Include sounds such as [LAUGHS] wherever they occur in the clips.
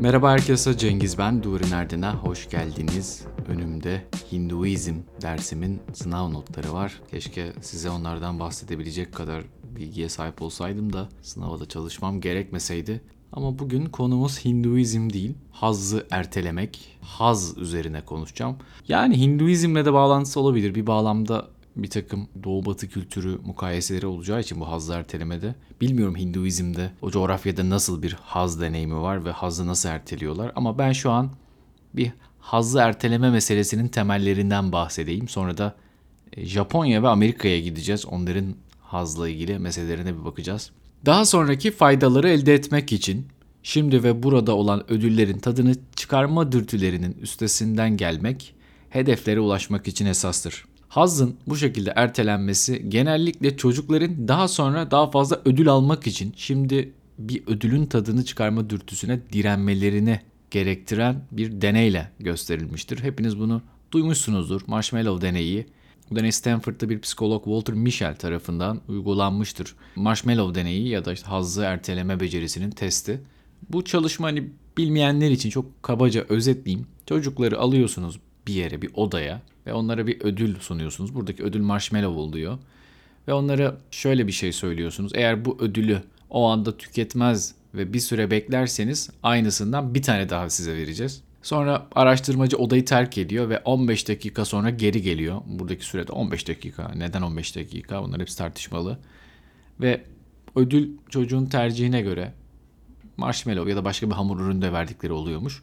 Merhaba herkese Cengiz ben. Durin Erdin'e hoş geldiniz. Önümde Hinduizm dersimin sınav notları var. Keşke size onlardan bahsedebilecek kadar bilgiye sahip olsaydım da sınava da çalışmam gerekmeseydi. Ama bugün konumuz Hinduizm değil, hazzı ertelemek, haz üzerine konuşacağım. Yani Hinduizmle de bağlantısı olabilir. Bir bağlamda bir takım Doğu Batı kültürü mukayeseleri olacağı için bu hazzı ertelemede. Bilmiyorum Hinduizm'de o coğrafyada nasıl bir haz deneyimi var ve hazzı nasıl erteliyorlar. Ama ben şu an bir hazzı erteleme meselesinin temellerinden bahsedeyim. Sonra da e, Japonya ve Amerika'ya gideceğiz. Onların hazla ilgili meselelerine bir bakacağız. Daha sonraki faydaları elde etmek için şimdi ve burada olan ödüllerin tadını çıkarma dürtülerinin üstesinden gelmek, hedeflere ulaşmak için esastır. Hazzın bu şekilde ertelenmesi genellikle çocukların daha sonra daha fazla ödül almak için şimdi bir ödülün tadını çıkarma dürtüsüne direnmelerini gerektiren bir deneyle gösterilmiştir. Hepiniz bunu duymuşsunuzdur. Marshmallow deneyi. Bu deney Stanford'da bir psikolog Walter Mischel tarafından uygulanmıştır. Marshmallow deneyi ya da işte hazzı erteleme becerisinin testi. Bu çalışma hani bilmeyenler için çok kabaca özetleyeyim. Çocukları alıyorsunuz bir yere, bir odaya ve onlara bir ödül sunuyorsunuz. Buradaki ödül marshmallow oluyor. Ve onlara şöyle bir şey söylüyorsunuz. Eğer bu ödülü o anda tüketmez ve bir süre beklerseniz aynısından bir tane daha size vereceğiz. Sonra araştırmacı odayı terk ediyor ve 15 dakika sonra geri geliyor. Buradaki sürede 15 dakika. Neden 15 dakika? Bunlar hepsi tartışmalı. Ve ödül çocuğun tercihine göre marshmallow ya da başka bir hamur ürünü de verdikleri oluyormuş.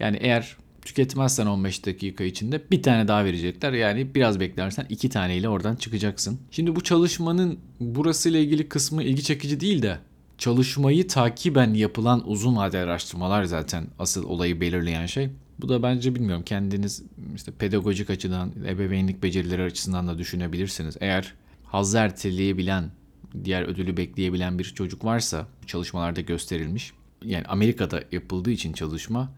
Yani eğer tüketmezsen 15 dakika içinde bir tane daha verecekler. Yani biraz beklersen iki taneyle oradan çıkacaksın. Şimdi bu çalışmanın burasıyla ilgili kısmı ilgi çekici değil de çalışmayı takiben yapılan uzun vadeli araştırmalar zaten asıl olayı belirleyen şey. Bu da bence bilmiyorum kendiniz işte pedagojik açıdan, ebeveynlik becerileri açısından da düşünebilirsiniz. Eğer haz erteleyebilen, diğer ödülü bekleyebilen bir çocuk varsa çalışmalarda gösterilmiş. Yani Amerika'da yapıldığı için çalışma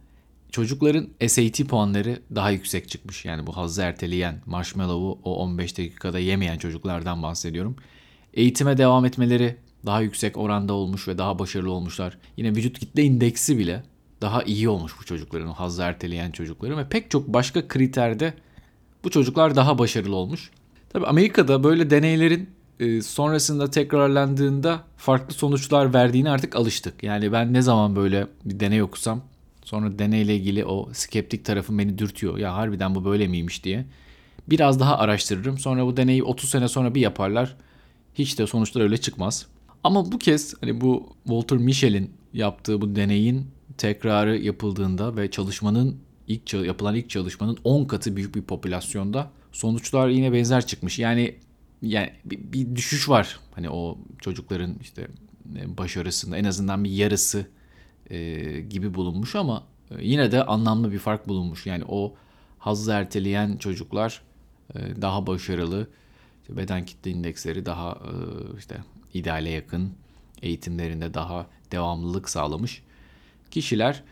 çocukların SAT puanları daha yüksek çıkmış. Yani bu hazzı erteleyen, marshmallow'u o 15 dakikada yemeyen çocuklardan bahsediyorum. Eğitime devam etmeleri daha yüksek oranda olmuş ve daha başarılı olmuşlar. Yine vücut kitle indeksi bile daha iyi olmuş bu çocukların, o hazzı erteleyen çocukların ve pek çok başka kriterde bu çocuklar daha başarılı olmuş. Tabi Amerika'da böyle deneylerin e, sonrasında tekrarlandığında farklı sonuçlar verdiğini artık alıştık. Yani ben ne zaman böyle bir deney okusam Sonra deneyle ilgili o skeptik tarafım beni dürtüyor. Ya harbiden bu böyle miymiş diye. Biraz daha araştırırım. Sonra bu deneyi 30 sene sonra bir yaparlar. Hiç de sonuçlar öyle çıkmaz. Ama bu kez hani bu Walter Mischel'in yaptığı bu deneyin tekrarı yapıldığında ve çalışmanın ilk yapılan ilk çalışmanın 10 katı büyük bir popülasyonda sonuçlar yine benzer çıkmış. Yani yani bir, bir düşüş var. Hani o çocukların işte e, başarısında en azından bir yarısı e, gibi bulunmuş ama e, yine de anlamlı bir fark bulunmuş. Yani o hazzı erteleyen çocuklar e, daha başarılı, işte beden kitle indeksleri daha e, işte ideale yakın, eğitimlerinde daha devamlılık sağlamış kişiler.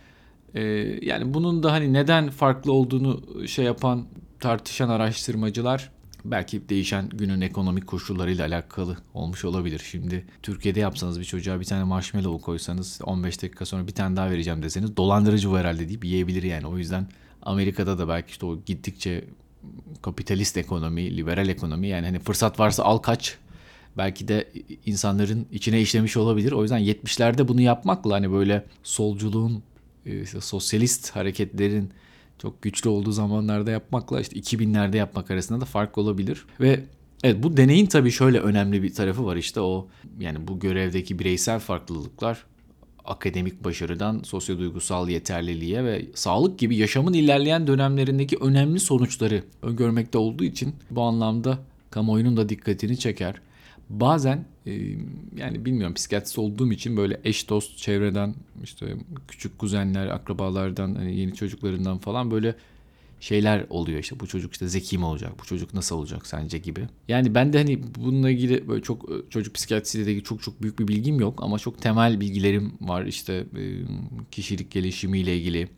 E, yani bunun da hani neden farklı olduğunu şey yapan tartışan araştırmacılar belki değişen günün ekonomik koşullarıyla alakalı olmuş olabilir. Şimdi Türkiye'de yapsanız bir çocuğa bir tane marshmallow koysanız 15 dakika sonra bir tane daha vereceğim deseniz dolandırıcı bu herhalde deyip yiyebilir yani. O yüzden Amerika'da da belki işte o gittikçe kapitalist ekonomi, liberal ekonomi yani hani fırsat varsa al kaç belki de insanların içine işlemiş olabilir. O yüzden 70'lerde bunu yapmakla hani böyle solculuğun, işte sosyalist hareketlerin çok güçlü olduğu zamanlarda yapmakla işte 2000'lerde yapmak arasında da fark olabilir. Ve evet bu deneyin tabii şöyle önemli bir tarafı var işte o yani bu görevdeki bireysel farklılıklar akademik başarıdan sosyoduygusal yeterliliğe ve sağlık gibi yaşamın ilerleyen dönemlerindeki önemli sonuçları öngörmekte olduğu için bu anlamda kamuoyunun da dikkatini çeker bazen yani bilmiyorum psikiyatrist olduğum için böyle eş dost çevreden işte küçük kuzenler, akrabalardan, hani yeni çocuklarından falan böyle şeyler oluyor işte bu çocuk işte zeki mi olacak bu çocuk nasıl olacak sence gibi. Yani ben de hani bununla ilgili böyle çok çocuk psikiyatrisiyle ilgili çok çok büyük bir bilgim yok ama çok temel bilgilerim var işte kişilik gelişimiyle ilgili,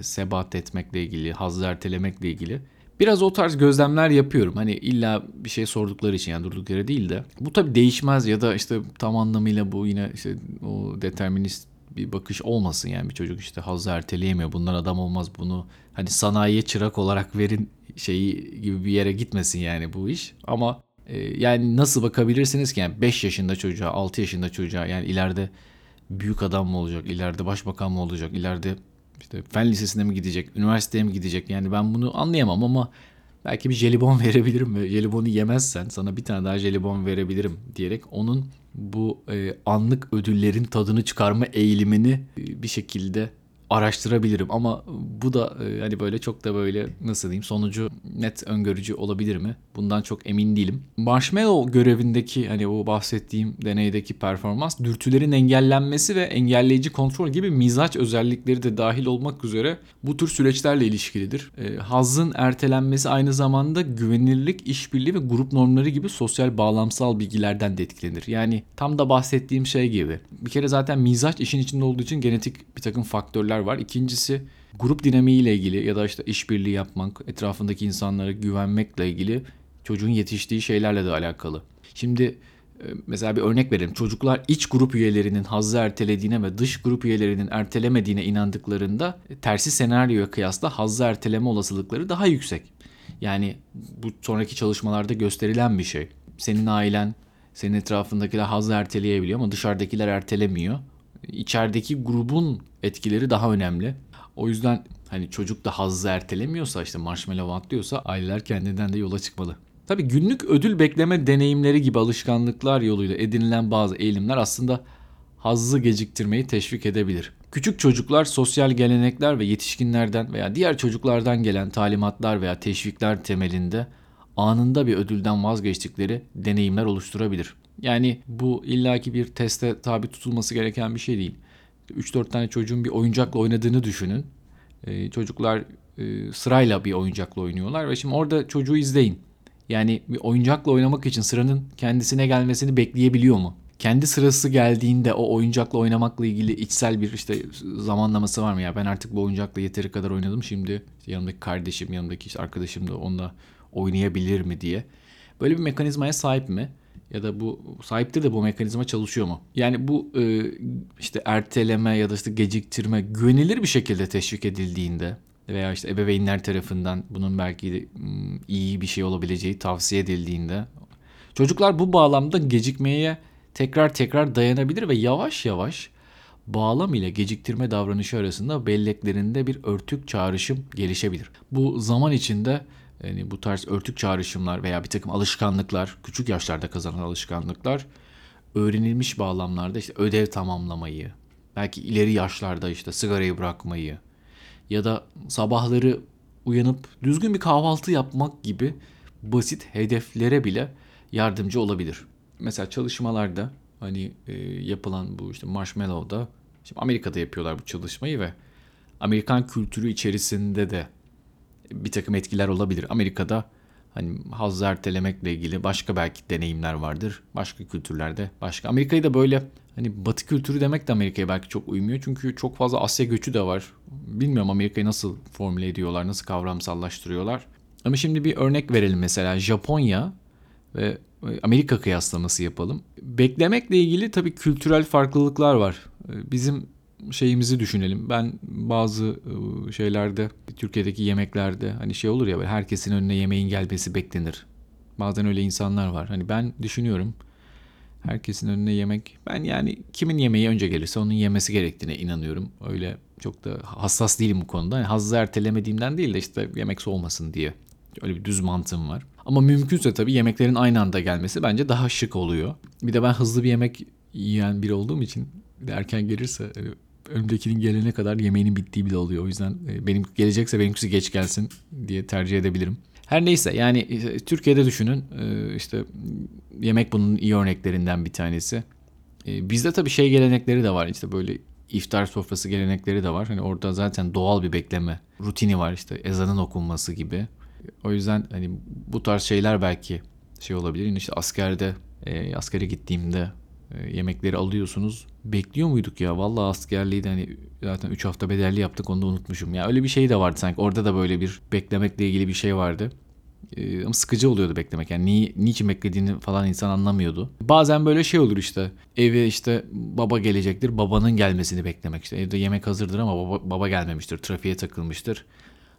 sebat etmekle ilgili, haz ertelemekle ilgili. Biraz o tarz gözlemler yapıyorum. Hani illa bir şey sordukları için yani durduk yere değil de. Bu tabii değişmez ya da işte tam anlamıyla bu yine işte o determinist bir bakış olmasın yani bir çocuk işte hazzı erteleyemiyor bunlar adam olmaz bunu hani sanayiye çırak olarak verin şeyi gibi bir yere gitmesin yani bu iş ama e, yani nasıl bakabilirsiniz ki yani 5 yaşında çocuğa 6 yaşında çocuğa yani ileride büyük adam mı olacak ileride başbakan mı olacak ileride işte fen lisesine mi gidecek üniversiteye mi gidecek? Yani ben bunu anlayamam ama belki bir jelibon [LAUGHS] verebilirim ve jelibonu yemezsen sana bir tane daha jelibon verebilirim diyerek onun bu e, anlık ödüllerin tadını çıkarma eğilimini e, bir şekilde araştırabilirim ama bu da e, hani böyle çok da böyle nasıl diyeyim sonucu net öngörücü olabilir mi? Bundan çok emin değilim. Marshmallow görevindeki hani o bahsettiğim deneydeki performans dürtülerin engellenmesi ve engelleyici kontrol gibi mizaç özellikleri de dahil olmak üzere bu tür süreçlerle ilişkilidir. E, hazın ertelenmesi aynı zamanda güvenilirlik, işbirliği ve grup normları gibi sosyal bağlamsal bilgilerden de etkilenir. Yani tam da bahsettiğim şey gibi. Bir kere zaten mizaç işin içinde olduğu için genetik bir takım faktörler var. İkincisi grup dinamiği ile ilgili ya da işte işbirliği yapmak, etrafındaki insanlara güvenmekle ilgili çocuğun yetiştiği şeylerle de alakalı. Şimdi e, mesela bir örnek verelim. Çocuklar iç grup üyelerinin hazzı ertelediğine ve dış grup üyelerinin ertelemediğine inandıklarında e, tersi senaryoya kıyasla hazzı erteleme olasılıkları daha yüksek. Yani bu sonraki çalışmalarda gösterilen bir şey. Senin ailen, senin etrafındakiler hazzı erteleyebiliyor ama dışarıdakiler ertelemiyor. İçerideki grubun etkileri daha önemli. O yüzden hani çocuk da hazzı ertelemiyorsa işte marshmallow atlıyorsa aileler kendinden de yola çıkmalı. Tabi günlük ödül bekleme deneyimleri gibi alışkanlıklar yoluyla edinilen bazı eğilimler aslında hazzı geciktirmeyi teşvik edebilir. Küçük çocuklar sosyal gelenekler ve yetişkinlerden veya diğer çocuklardan gelen talimatlar veya teşvikler temelinde anında bir ödülden vazgeçtikleri deneyimler oluşturabilir. Yani bu illaki bir teste tabi tutulması gereken bir şey değil. 3-4 tane çocuğun bir oyuncakla oynadığını düşünün. Ee, çocuklar e, sırayla bir oyuncakla oynuyorlar ve şimdi orada çocuğu izleyin. Yani bir oyuncakla oynamak için sıranın kendisine gelmesini bekleyebiliyor mu? Kendi sırası geldiğinde o oyuncakla oynamakla ilgili içsel bir işte zamanlaması var mı ya? Ben artık bu oyuncakla yeteri kadar oynadım. Şimdi işte yanımdaki kardeşim, yanımdaki işte arkadaşım da onunla oynayabilir mi diye. Böyle bir mekanizmaya sahip mi? Ya da bu sahiptir de bu mekanizma çalışıyor mu? Yani bu e, işte erteleme ya da işte geciktirme güvenilir bir şekilde teşvik edildiğinde veya işte ebeveynler tarafından bunun belki de, iyi bir şey olabileceği tavsiye edildiğinde çocuklar bu bağlamda gecikmeye tekrar tekrar dayanabilir ve yavaş yavaş bağlam ile geciktirme davranışı arasında belleklerinde bir örtük çağrışım gelişebilir. Bu zaman içinde yani bu tarz örtük çağrışımlar veya bir takım alışkanlıklar, küçük yaşlarda kazanan alışkanlıklar öğrenilmiş bağlamlarda işte ödev tamamlamayı, belki ileri yaşlarda işte sigarayı bırakmayı ya da sabahları uyanıp düzgün bir kahvaltı yapmak gibi basit hedeflere bile yardımcı olabilir. Mesela çalışmalarda hani e, yapılan bu işte marshmallow'da şimdi Amerika'da yapıyorlar bu çalışmayı ve Amerikan kültürü içerisinde de bir takım etkiler olabilir. Amerika'da hani hazzı ertelemekle ilgili başka belki deneyimler vardır. Başka kültürlerde başka. Amerika'yı da böyle hani batı kültürü demek de Amerika'ya belki çok uymuyor. Çünkü çok fazla Asya göçü de var. Bilmiyorum Amerika'yı nasıl formüle ediyorlar, nasıl kavramsallaştırıyorlar. Ama şimdi bir örnek verelim mesela Japonya ve Amerika kıyaslaması yapalım. Beklemekle ilgili tabii kültürel farklılıklar var. Bizim şeyimizi düşünelim. Ben bazı ıı, şeylerde Türkiye'deki yemeklerde hani şey olur ya herkesin önüne yemeğin gelmesi beklenir. Bazen öyle insanlar var. Hani ben düşünüyorum herkesin önüne yemek ben yani kimin yemeği önce gelirse onun yemesi gerektiğine inanıyorum. Öyle çok da hassas değilim bu konuda. Yani hazzı ertelemediğimden değil de işte yemek soğumasın diye. Öyle bir düz mantığım var. Ama mümkünse tabii yemeklerin aynı anda gelmesi bence daha şık oluyor. Bir de ben hızlı bir yemek yiyen biri olduğum için bir de erken gelirse önümdekinin gelene kadar yemeğinin bittiği bile oluyor. O yüzden e, benim gelecekse benimkisi geç gelsin diye tercih edebilirim. Her neyse yani e, Türkiye'de düşünün e, işte yemek bunun iyi örneklerinden bir tanesi. Bizde tabii şey gelenekleri de var işte böyle iftar sofrası gelenekleri de var. Hani orada zaten doğal bir bekleme rutini var işte ezanın okunması gibi. O yüzden hani bu tarz şeyler belki şey olabilir. İşte askerde askere gittiğimde yemekleri alıyorsunuz bekliyor muyduk ya? Vallahi askerliği de hani zaten 3 hafta bedelli yaptık onu da unutmuşum. Ya öyle bir şey de vardı sanki. Orada da böyle bir beklemekle ilgili bir şey vardı. Ee, ama sıkıcı oluyordu beklemek. Yani ni, niçin beklediğini falan insan anlamıyordu. Bazen böyle şey olur işte. Eve işte baba gelecektir. Babanın gelmesini beklemek. işte evde yemek hazırdır ama baba, baba gelmemiştir. Trafiğe takılmıştır.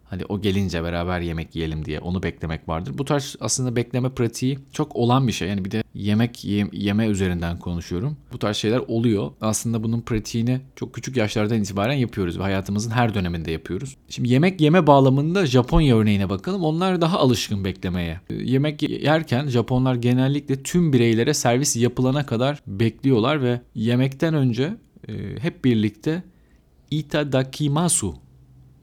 Hani o gelince beraber yemek yiyelim diye onu beklemek vardır. Bu tarz aslında bekleme pratiği çok olan bir şey. Yani bir de yemek ye- yeme üzerinden konuşuyorum. Bu tarz şeyler oluyor. Aslında bunun pratiğini çok küçük yaşlardan itibaren yapıyoruz ve hayatımızın her döneminde yapıyoruz. Şimdi yemek yeme bağlamında Japonya örneğine bakalım. Onlar daha alışkın beklemeye. Yemek yerken Japonlar genellikle tüm bireylere servis yapılana kadar bekliyorlar ve yemekten önce e, hep birlikte itadakimasu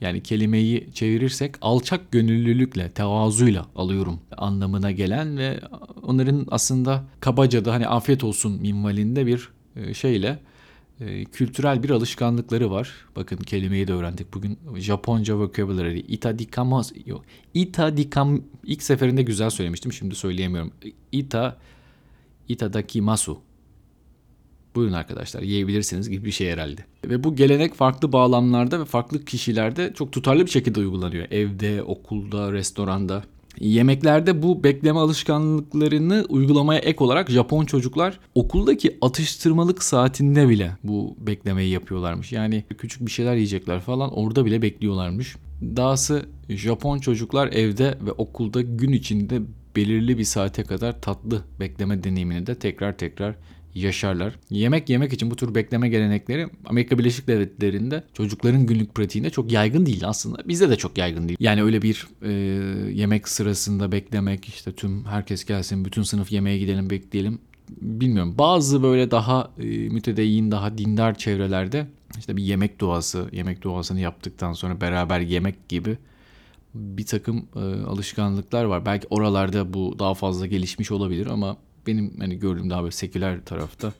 yani kelimeyi çevirirsek alçak gönüllülükle, tevazuyla alıyorum anlamına gelen ve onların aslında kabaca da hani afiyet olsun minvalinde bir e, şeyle e, kültürel bir alışkanlıkları var. Bakın kelimeyi de öğrendik bugün. Japonca vocabulary. Itadikamas. Yok. Itadikam ilk seferinde güzel söylemiştim. Şimdi söyleyemiyorum. Ita itadakimasu. Buyurun arkadaşlar yiyebilirsiniz gibi bir şey herhalde. Ve bu gelenek farklı bağlamlarda ve farklı kişilerde çok tutarlı bir şekilde uygulanıyor. Evde, okulda, restoranda. Yemeklerde bu bekleme alışkanlıklarını uygulamaya ek olarak Japon çocuklar okuldaki atıştırmalık saatinde bile bu beklemeyi yapıyorlarmış. Yani küçük bir şeyler yiyecekler falan orada bile bekliyorlarmış. Dahası Japon çocuklar evde ve okulda gün içinde belirli bir saate kadar tatlı bekleme deneyimini de tekrar tekrar yaşarlar. Yemek yemek için bu tür bekleme gelenekleri Amerika Birleşik Devletleri'nde çocukların günlük pratiğinde çok yaygın değil aslında. Bizde de çok yaygın değil. Yani öyle bir e, yemek sırasında beklemek işte tüm herkes gelsin bütün sınıf yemeğe gidelim bekleyelim bilmiyorum. Bazı böyle daha e, mütedeyyin, daha dindar çevrelerde işte bir yemek duası, yemek duasını yaptıktan sonra beraber yemek gibi bir takım e, alışkanlıklar var. Belki oralarda bu daha fazla gelişmiş olabilir ama benim hani gördüğüm daha böyle seküler tarafta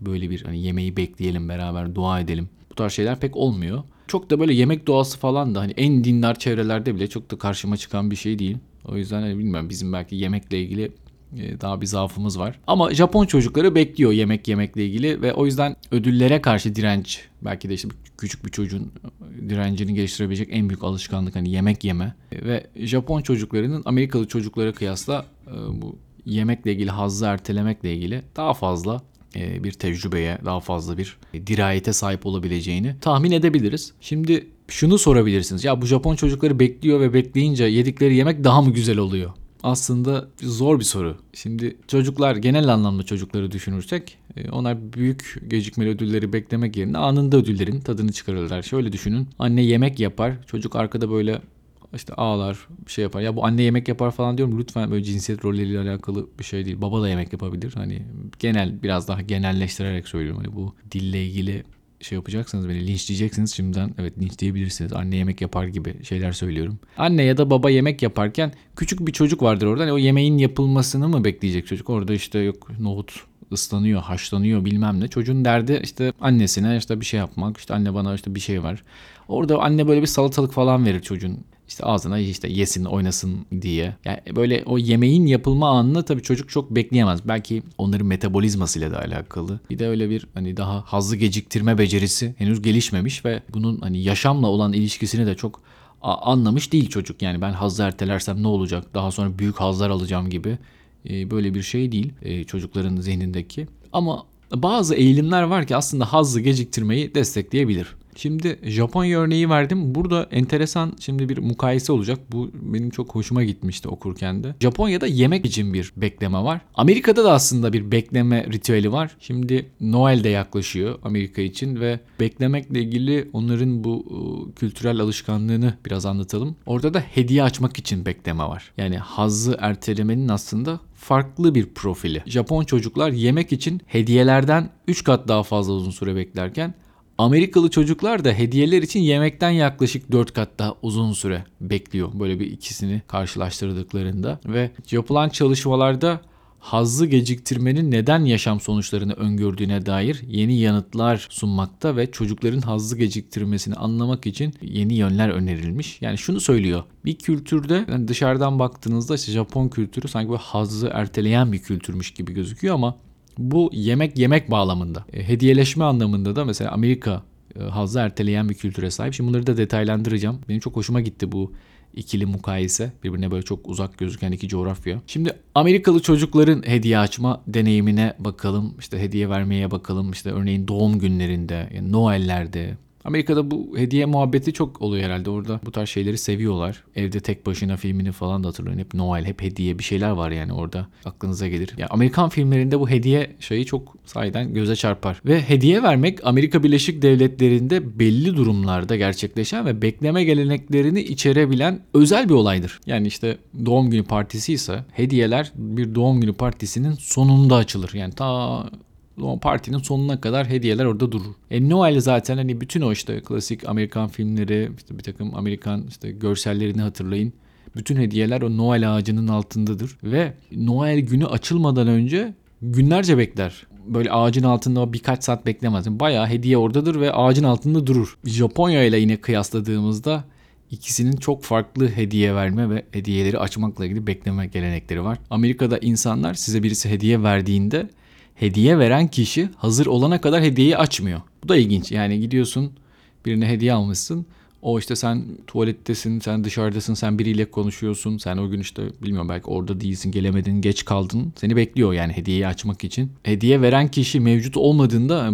böyle bir hani yemeği bekleyelim beraber dua edelim. Bu tarz şeyler pek olmuyor. Çok da böyle yemek doğası falan da hani en dindar çevrelerde bile çok da karşıma çıkan bir şey değil. O yüzden hani bilmiyorum bizim belki yemekle ilgili e, daha bir zaafımız var. Ama Japon çocukları bekliyor yemek yemekle ilgili ve o yüzden ödüllere karşı direnç belki de işte küçük bir çocuğun direncini geliştirebilecek en büyük alışkanlık hani yemek yeme ve Japon çocuklarının Amerikalı çocuklara kıyasla e, bu yemekle ilgili hazzı ertelemekle ilgili daha fazla e, bir tecrübeye, daha fazla bir dirayete sahip olabileceğini tahmin edebiliriz. Şimdi şunu sorabilirsiniz. Ya bu Japon çocukları bekliyor ve bekleyince yedikleri yemek daha mı güzel oluyor? Aslında zor bir soru. Şimdi çocuklar genel anlamda çocukları düşünürsek e, onlar büyük gecikmeli ödülleri beklemek yerine anında ödüllerin tadını çıkarırlar. Şöyle düşünün. Anne yemek yapar. Çocuk arkada böyle işte ağlar bir şey yapar. Ya bu anne yemek yapar falan diyorum. Lütfen böyle cinsiyet rolleriyle alakalı bir şey değil. Baba da yemek yapabilir. Hani genel biraz daha genelleştirerek söylüyorum. Hani bu dille ilgili şey yapacaksınız beni linçleyeceksiniz şimdiden evet linçleyebilirsiniz. Anne yemek yapar gibi şeyler söylüyorum. Anne ya da baba yemek yaparken küçük bir çocuk vardır orada. Hani o yemeğin yapılmasını mı bekleyecek çocuk? Orada işte yok nohut ıslanıyor, haşlanıyor bilmem ne. Çocuğun derdi işte annesine işte bir şey yapmak. İşte anne bana işte bir şey var. Orada anne böyle bir salatalık falan verir çocuğun işte ağzına işte yesin oynasın diye. Yani böyle o yemeğin yapılma anını tabii çocuk çok bekleyemez. Belki onların metabolizmasıyla da alakalı. Bir de öyle bir hani daha hızlı geciktirme becerisi henüz gelişmemiş ve bunun hani yaşamla olan ilişkisini de çok anlamış değil çocuk. Yani ben hazzı ertelersem ne olacak? Daha sonra büyük hazlar alacağım gibi e, böyle bir şey değil e, çocukların zihnindeki. Ama bazı eğilimler var ki aslında hazzı geciktirmeyi destekleyebilir. Şimdi Japonya örneği verdim. Burada enteresan şimdi bir mukayese olacak. Bu benim çok hoşuma gitmişti okurken de. Japonya'da yemek için bir bekleme var. Amerika'da da aslında bir bekleme ritüeli var. Şimdi Noel de yaklaşıyor Amerika için ve beklemekle ilgili onların bu ıı, kültürel alışkanlığını biraz anlatalım. Orada da hediye açmak için bekleme var. Yani hazzı ertelemenin aslında farklı bir profili. Japon çocuklar yemek için hediyelerden 3 kat daha fazla uzun süre beklerken Amerikalı çocuklar da hediyeler için yemekten yaklaşık 4 kat daha uzun süre bekliyor. Böyle bir ikisini karşılaştırdıklarında ve yapılan çalışmalarda hazzı geciktirmenin neden yaşam sonuçlarını öngördüğüne dair yeni yanıtlar sunmakta ve çocukların hazzı geciktirmesini anlamak için yeni yönler önerilmiş. Yani şunu söylüyor. Bir kültürde yani dışarıdan baktığınızda işte Japon kültürü sanki böyle hazzı erteleyen bir kültürmüş gibi gözüküyor ama bu yemek yemek bağlamında. E, hediyeleşme anlamında da mesela Amerika e, hazzı erteleyen bir kültüre sahip. Şimdi bunları da detaylandıracağım. Benim çok hoşuma gitti bu ikili mukayese. Birbirine böyle çok uzak gözüken iki coğrafya. Şimdi Amerikalı çocukların hediye açma deneyimine bakalım. İşte hediye vermeye bakalım. İşte örneğin doğum günlerinde, yani Noel'lerde, Amerika'da bu hediye muhabbeti çok oluyor herhalde. Orada bu tarz şeyleri seviyorlar. Evde tek başına filmini falan da hatırlayın. Hep Noel, hep hediye bir şeyler var yani orada. Aklınıza gelir. Ya Amerikan filmlerinde bu hediye şeyi çok sahiden göze çarpar. Ve hediye vermek Amerika Birleşik Devletleri'nde belli durumlarda gerçekleşen ve bekleme geleneklerini içerebilen özel bir olaydır. Yani işte doğum günü partisi ise hediyeler bir doğum günü partisinin sonunda açılır. Yani ta o partinin sonuna kadar hediyeler orada durur. E Noel zaten hani bütün o işte klasik Amerikan filmleri, işte bir takım Amerikan işte görsellerini hatırlayın. Bütün hediyeler o Noel ağacının altındadır ve Noel günü açılmadan önce günlerce bekler. Böyle ağacın altında birkaç saat beklemez. Bayağı hediye oradadır ve ağacın altında durur. Japonya ile yine kıyasladığımızda ikisinin çok farklı hediye verme ve hediyeleri açmakla ilgili bekleme gelenekleri var. Amerika'da insanlar size birisi hediye verdiğinde hediye veren kişi hazır olana kadar hediyeyi açmıyor. Bu da ilginç. Yani gidiyorsun birine hediye almışsın. O işte sen tuvalettesin, sen dışarıdasın, sen biriyle konuşuyorsun. Sen o gün işte bilmiyorum belki orada değilsin, gelemedin, geç kaldın. Seni bekliyor yani hediyeyi açmak için. Hediye veren kişi mevcut olmadığında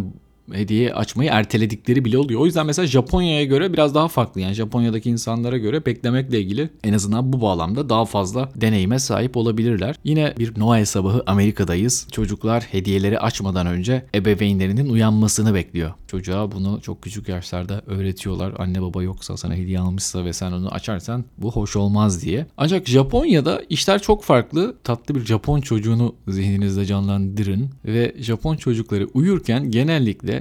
hediye açmayı erteledikleri bile oluyor. O yüzden mesela Japonya'ya göre biraz daha farklı. Yani Japonya'daki insanlara göre beklemekle ilgili en azından bu bağlamda daha fazla deneyime sahip olabilirler. Yine bir Noel sabahı Amerika'dayız. Çocuklar hediyeleri açmadan önce ebeveynlerinin uyanmasını bekliyor. Çocuğa bunu çok küçük yaşlarda öğretiyorlar. Anne baba yoksa sana hediye almışsa ve sen onu açarsan bu hoş olmaz diye. Ancak Japonya'da işler çok farklı. Tatlı bir Japon çocuğunu zihninizde canlandırın ve Japon çocukları uyurken genellikle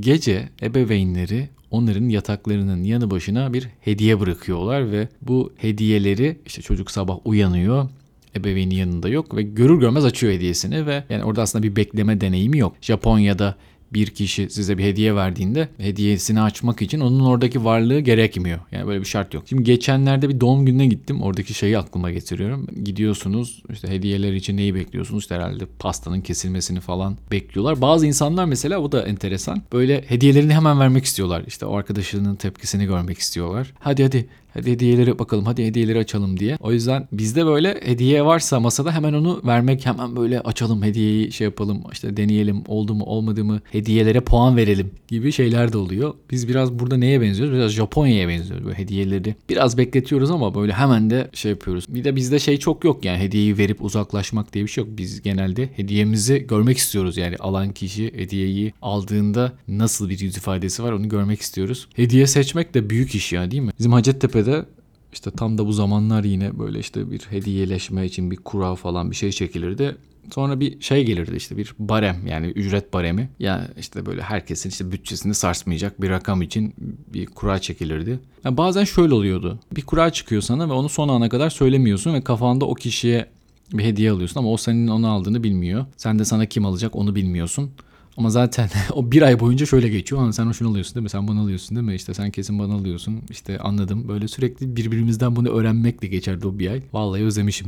Gece ebeveynleri onların yataklarının yanı başına bir hediye bırakıyorlar ve bu hediyeleri işte çocuk sabah uyanıyor ebeveyni yanında yok ve görür görmez açıyor hediyesini ve yani orada aslında bir bekleme deneyimi yok. Japonya'da bir kişi size bir hediye verdiğinde hediyesini açmak için onun oradaki varlığı gerekmiyor. Yani böyle bir şart yok. Şimdi geçenlerde bir doğum gününe gittim. Oradaki şeyi aklıma getiriyorum. Gidiyorsunuz işte hediyeler için neyi bekliyorsunuz? İşte herhalde pastanın kesilmesini falan bekliyorlar. Bazı insanlar mesela bu da enteresan. Böyle hediyelerini hemen vermek istiyorlar. İşte o arkadaşının tepkisini görmek istiyorlar. Hadi hadi Hadi hediyeleri bakalım hadi hediyeleri açalım diye. O yüzden bizde böyle hediye varsa masada hemen onu vermek hemen böyle açalım hediyeyi şey yapalım işte deneyelim oldu mu olmadı mı hediyelere puan verelim gibi şeyler de oluyor. Biz biraz burada neye benziyoruz? Biraz Japonya'ya benziyoruz böyle hediyeleri. Biraz bekletiyoruz ama böyle hemen de şey yapıyoruz. Bir de bizde şey çok yok yani hediyeyi verip uzaklaşmak diye bir şey yok. Biz genelde hediyemizi görmek istiyoruz yani alan kişi hediyeyi aldığında nasıl bir yüz ifadesi var onu görmek istiyoruz. Hediye seçmek de büyük iş ya değil mi? Bizim Hacettepe'de Türkiye'de işte tam da bu zamanlar yine böyle işte bir hediyeleşme için bir kura falan bir şey çekilirdi. Sonra bir şey gelirdi işte bir barem yani ücret baremi. Yani işte böyle herkesin işte bütçesini sarsmayacak bir rakam için bir kura çekilirdi. Yani bazen şöyle oluyordu. Bir kura çıkıyor sana ve onu son ana kadar söylemiyorsun ve kafanda o kişiye bir hediye alıyorsun ama o senin onu aldığını bilmiyor. Sen de sana kim alacak onu bilmiyorsun. Ama zaten [LAUGHS] o bir ay boyunca şöyle geçiyor. Ama sen şunu alıyorsun değil mi? Sen bunu alıyorsun değil mi? İşte sen kesin bana alıyorsun. İşte anladım. Böyle sürekli birbirimizden bunu öğrenmekle geçerdi o bir ay. Vallahi özlemişim.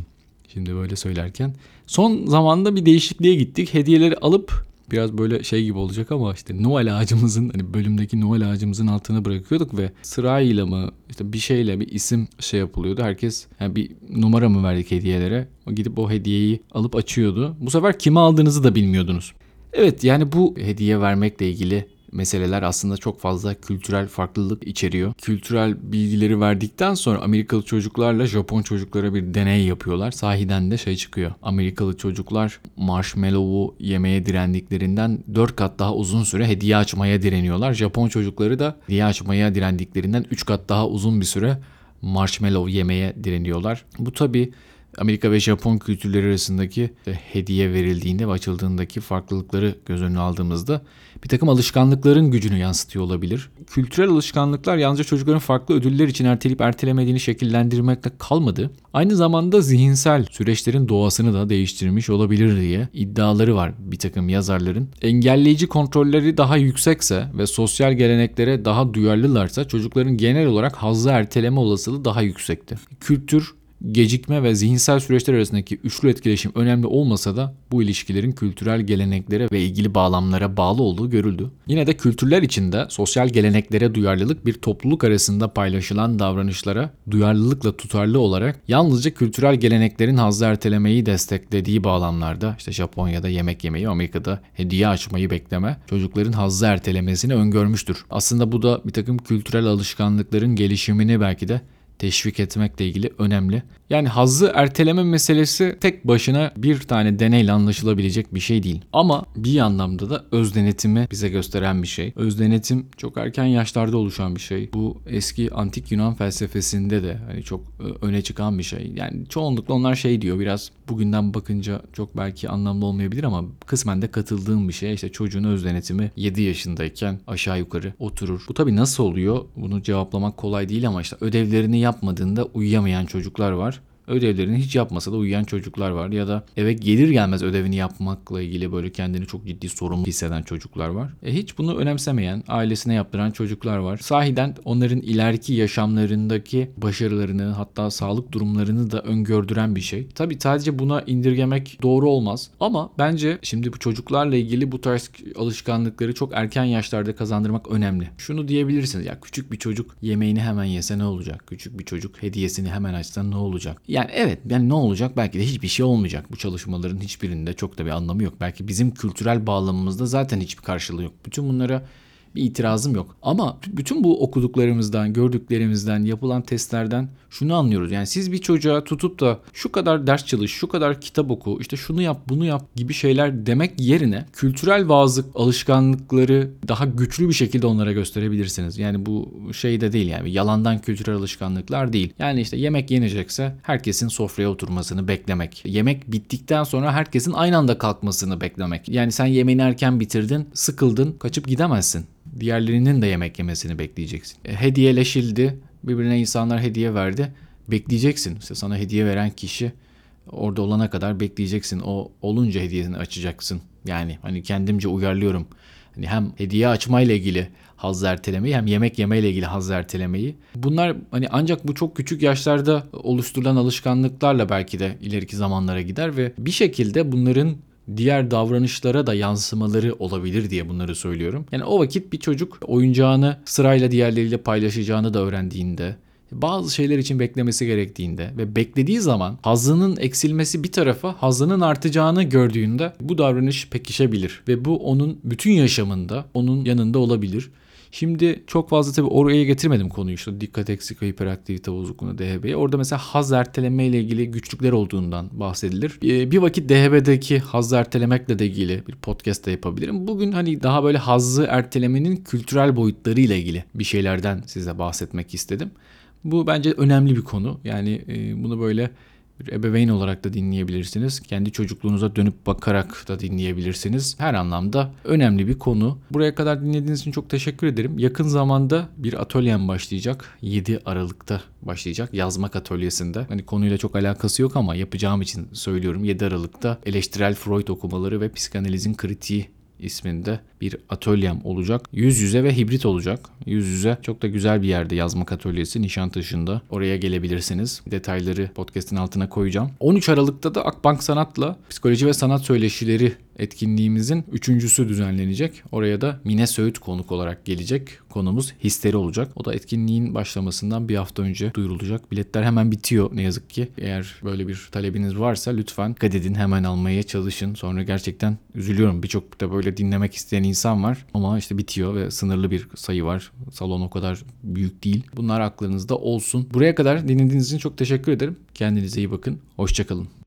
Şimdi böyle söylerken. Son zamanda bir değişikliğe gittik. Hediyeleri alıp biraz böyle şey gibi olacak ama işte Noel ağacımızın hani bölümdeki Noel ağacımızın altına bırakıyorduk ve sırayla mı işte bir şeyle bir isim şey yapılıyordu. Herkes yani bir numara mı verdik hediyelere? O gidip o hediyeyi alıp açıyordu. Bu sefer kime aldığınızı da bilmiyordunuz. Evet yani bu hediye vermekle ilgili meseleler aslında çok fazla kültürel farklılık içeriyor. Kültürel bilgileri verdikten sonra Amerikalı çocuklarla Japon çocuklara bir deney yapıyorlar. Sahiden de şey çıkıyor. Amerikalı çocuklar marshmallow'u yemeye direndiklerinden 4 kat daha uzun süre hediye açmaya direniyorlar. Japon çocukları da hediye açmaya direndiklerinden 3 kat daha uzun bir süre marshmallow yemeye direniyorlar. Bu tabi Amerika ve Japon kültürleri arasındaki hediye verildiğinde ve açıldığındaki farklılıkları göz önüne aldığımızda bir takım alışkanlıkların gücünü yansıtıyor olabilir. Kültürel alışkanlıklar yalnızca çocukların farklı ödüller için erteleyip ertelemediğini şekillendirmekle kalmadı. Aynı zamanda zihinsel süreçlerin doğasını da değiştirmiş olabilir diye iddiaları var bir takım yazarların. Engelleyici kontrolleri daha yüksekse ve sosyal geleneklere daha duyarlılarsa çocukların genel olarak hazzı erteleme olasılığı daha yüksekti. Kültür gecikme ve zihinsel süreçler arasındaki üçlü etkileşim önemli olmasa da bu ilişkilerin kültürel geleneklere ve ilgili bağlamlara bağlı olduğu görüldü. Yine de kültürler içinde sosyal geleneklere duyarlılık bir topluluk arasında paylaşılan davranışlara duyarlılıkla tutarlı olarak yalnızca kültürel geleneklerin hazzı ertelemeyi desteklediği bağlamlarda işte Japonya'da yemek yemeyi, Amerika'da hediye açmayı bekleme çocukların hazzı ertelemesini öngörmüştür. Aslında bu da bir takım kültürel alışkanlıkların gelişimini belki de teşvik etmekle ilgili önemli. Yani hazzı erteleme meselesi tek başına bir tane deneyle anlaşılabilecek bir şey değil. Ama bir anlamda da öz denetimi bize gösteren bir şey. Öz denetim çok erken yaşlarda oluşan bir şey. Bu eski antik Yunan felsefesinde de hani çok e, öne çıkan bir şey. Yani çoğunlukla onlar şey diyor biraz bugünden bakınca çok belki anlamlı olmayabilir ama kısmen de katıldığım bir şey. İşte çocuğun öz denetimi 7 yaşındayken aşağı yukarı oturur. Bu tabii nasıl oluyor? Bunu cevaplamak kolay değil ama işte ödevlerini yapmadığında uyuyamayan çocuklar var ödevlerini hiç yapmasa da uyuyan çocuklar var ya da eve gelir gelmez ödevini yapmakla ilgili böyle kendini çok ciddi sorumlu hisseden çocuklar var. E hiç bunu önemsemeyen, ailesine yaptıran çocuklar var. Sahiden onların ileriki yaşamlarındaki başarılarını hatta sağlık durumlarını da öngördüren bir şey. Tabi sadece buna indirgemek doğru olmaz ama bence şimdi bu çocuklarla ilgili bu tarz alışkanlıkları çok erken yaşlarda kazandırmak önemli. Şunu diyebilirsiniz ya küçük bir çocuk yemeğini hemen yese ne olacak? Küçük bir çocuk hediyesini hemen açsa ne olacak? Ya yani evet yani ne olacak belki de hiçbir şey olmayacak. Bu çalışmaların hiçbirinde çok da bir anlamı yok. Belki bizim kültürel bağlamımızda zaten hiçbir karşılığı yok. Bütün bunlara bir itirazım yok. Ama bütün bu okuduklarımızdan, gördüklerimizden, yapılan testlerden şunu anlıyoruz. Yani siz bir çocuğa tutup da şu kadar ders çalış, şu kadar kitap oku, işte şunu yap, bunu yap gibi şeyler demek yerine kültürel bazı alışkanlıkları daha güçlü bir şekilde onlara gösterebilirsiniz. Yani bu şey de değil yani yalandan kültürel alışkanlıklar değil. Yani işte yemek yenecekse herkesin sofraya oturmasını beklemek. Yemek bittikten sonra herkesin aynı anda kalkmasını beklemek. Yani sen yemeğini erken bitirdin, sıkıldın, kaçıp gidemezsin diğerlerinin de yemek yemesini bekleyeceksin. E, hediyeleşildi. Birbirine insanlar hediye verdi. Bekleyeceksin. İşte sana hediye veren kişi orada olana kadar bekleyeceksin. O olunca hediyesini açacaksın. Yani hani kendimce uyarlıyorum. Hani hem hediye açmayla ilgili haz ertelemeyi hem yemek yemeyle ilgili haz ertelemeyi. Bunlar hani ancak bu çok küçük yaşlarda oluşturulan alışkanlıklarla belki de ileriki zamanlara gider ve bir şekilde bunların diğer davranışlara da yansımaları olabilir diye bunları söylüyorum. Yani o vakit bir çocuk oyuncağını sırayla diğerleriyle paylaşacağını da öğrendiğinde bazı şeyler için beklemesi gerektiğinde ve beklediği zaman hazının eksilmesi bir tarafa hazının artacağını gördüğünde bu davranış pekişebilir ve bu onun bütün yaşamında onun yanında olabilir. Şimdi çok fazla tabii oraya getirmedim konuyu işte dikkat eksik hiperaktivite bozukluğuna DHB'ye. Orada mesela haz erteleme ile ilgili güçlükler olduğundan bahsedilir. Ee, bir vakit DHB'deki haz ertelemekle de ilgili bir podcast da yapabilirim. Bugün hani daha böyle hazzı ertelemenin kültürel boyutları ile ilgili bir şeylerden size bahsetmek istedim. Bu bence önemli bir konu. Yani e, bunu böyle bir ebeveyn olarak da dinleyebilirsiniz. Kendi çocukluğunuza dönüp bakarak da dinleyebilirsiniz. Her anlamda önemli bir konu. Buraya kadar dinlediğiniz için çok teşekkür ederim. Yakın zamanda bir atölyem başlayacak. 7 Aralık'ta başlayacak yazmak atölyesinde. Hani konuyla çok alakası yok ama yapacağım için söylüyorum. 7 Aralık'ta eleştirel Freud okumaları ve psikanalizin kritiği isminde bir atölyem olacak. Yüz yüze ve hibrit olacak. Yüz yüze çok da güzel bir yerde yazmak atölyesi Nişantaşı'nda. Oraya gelebilirsiniz. Detayları podcast'in altına koyacağım. 13 Aralık'ta da Akbank Sanat'la psikoloji ve sanat söyleşileri etkinliğimizin üçüncüsü düzenlenecek. Oraya da Mine Söğüt konuk olarak gelecek. Konumuz histeri olacak. O da etkinliğin başlamasından bir hafta önce duyurulacak. Biletler hemen bitiyor ne yazık ki. Eğer böyle bir talebiniz varsa lütfen dikkat edin hemen almaya çalışın. Sonra gerçekten üzülüyorum. Birçok da böyle dinlemek isteyen insan var. Ama işte bitiyor ve sınırlı bir sayı var. Salon o kadar büyük değil. Bunlar aklınızda olsun. Buraya kadar dinlediğiniz için çok teşekkür ederim. Kendinize iyi bakın. Hoşçakalın.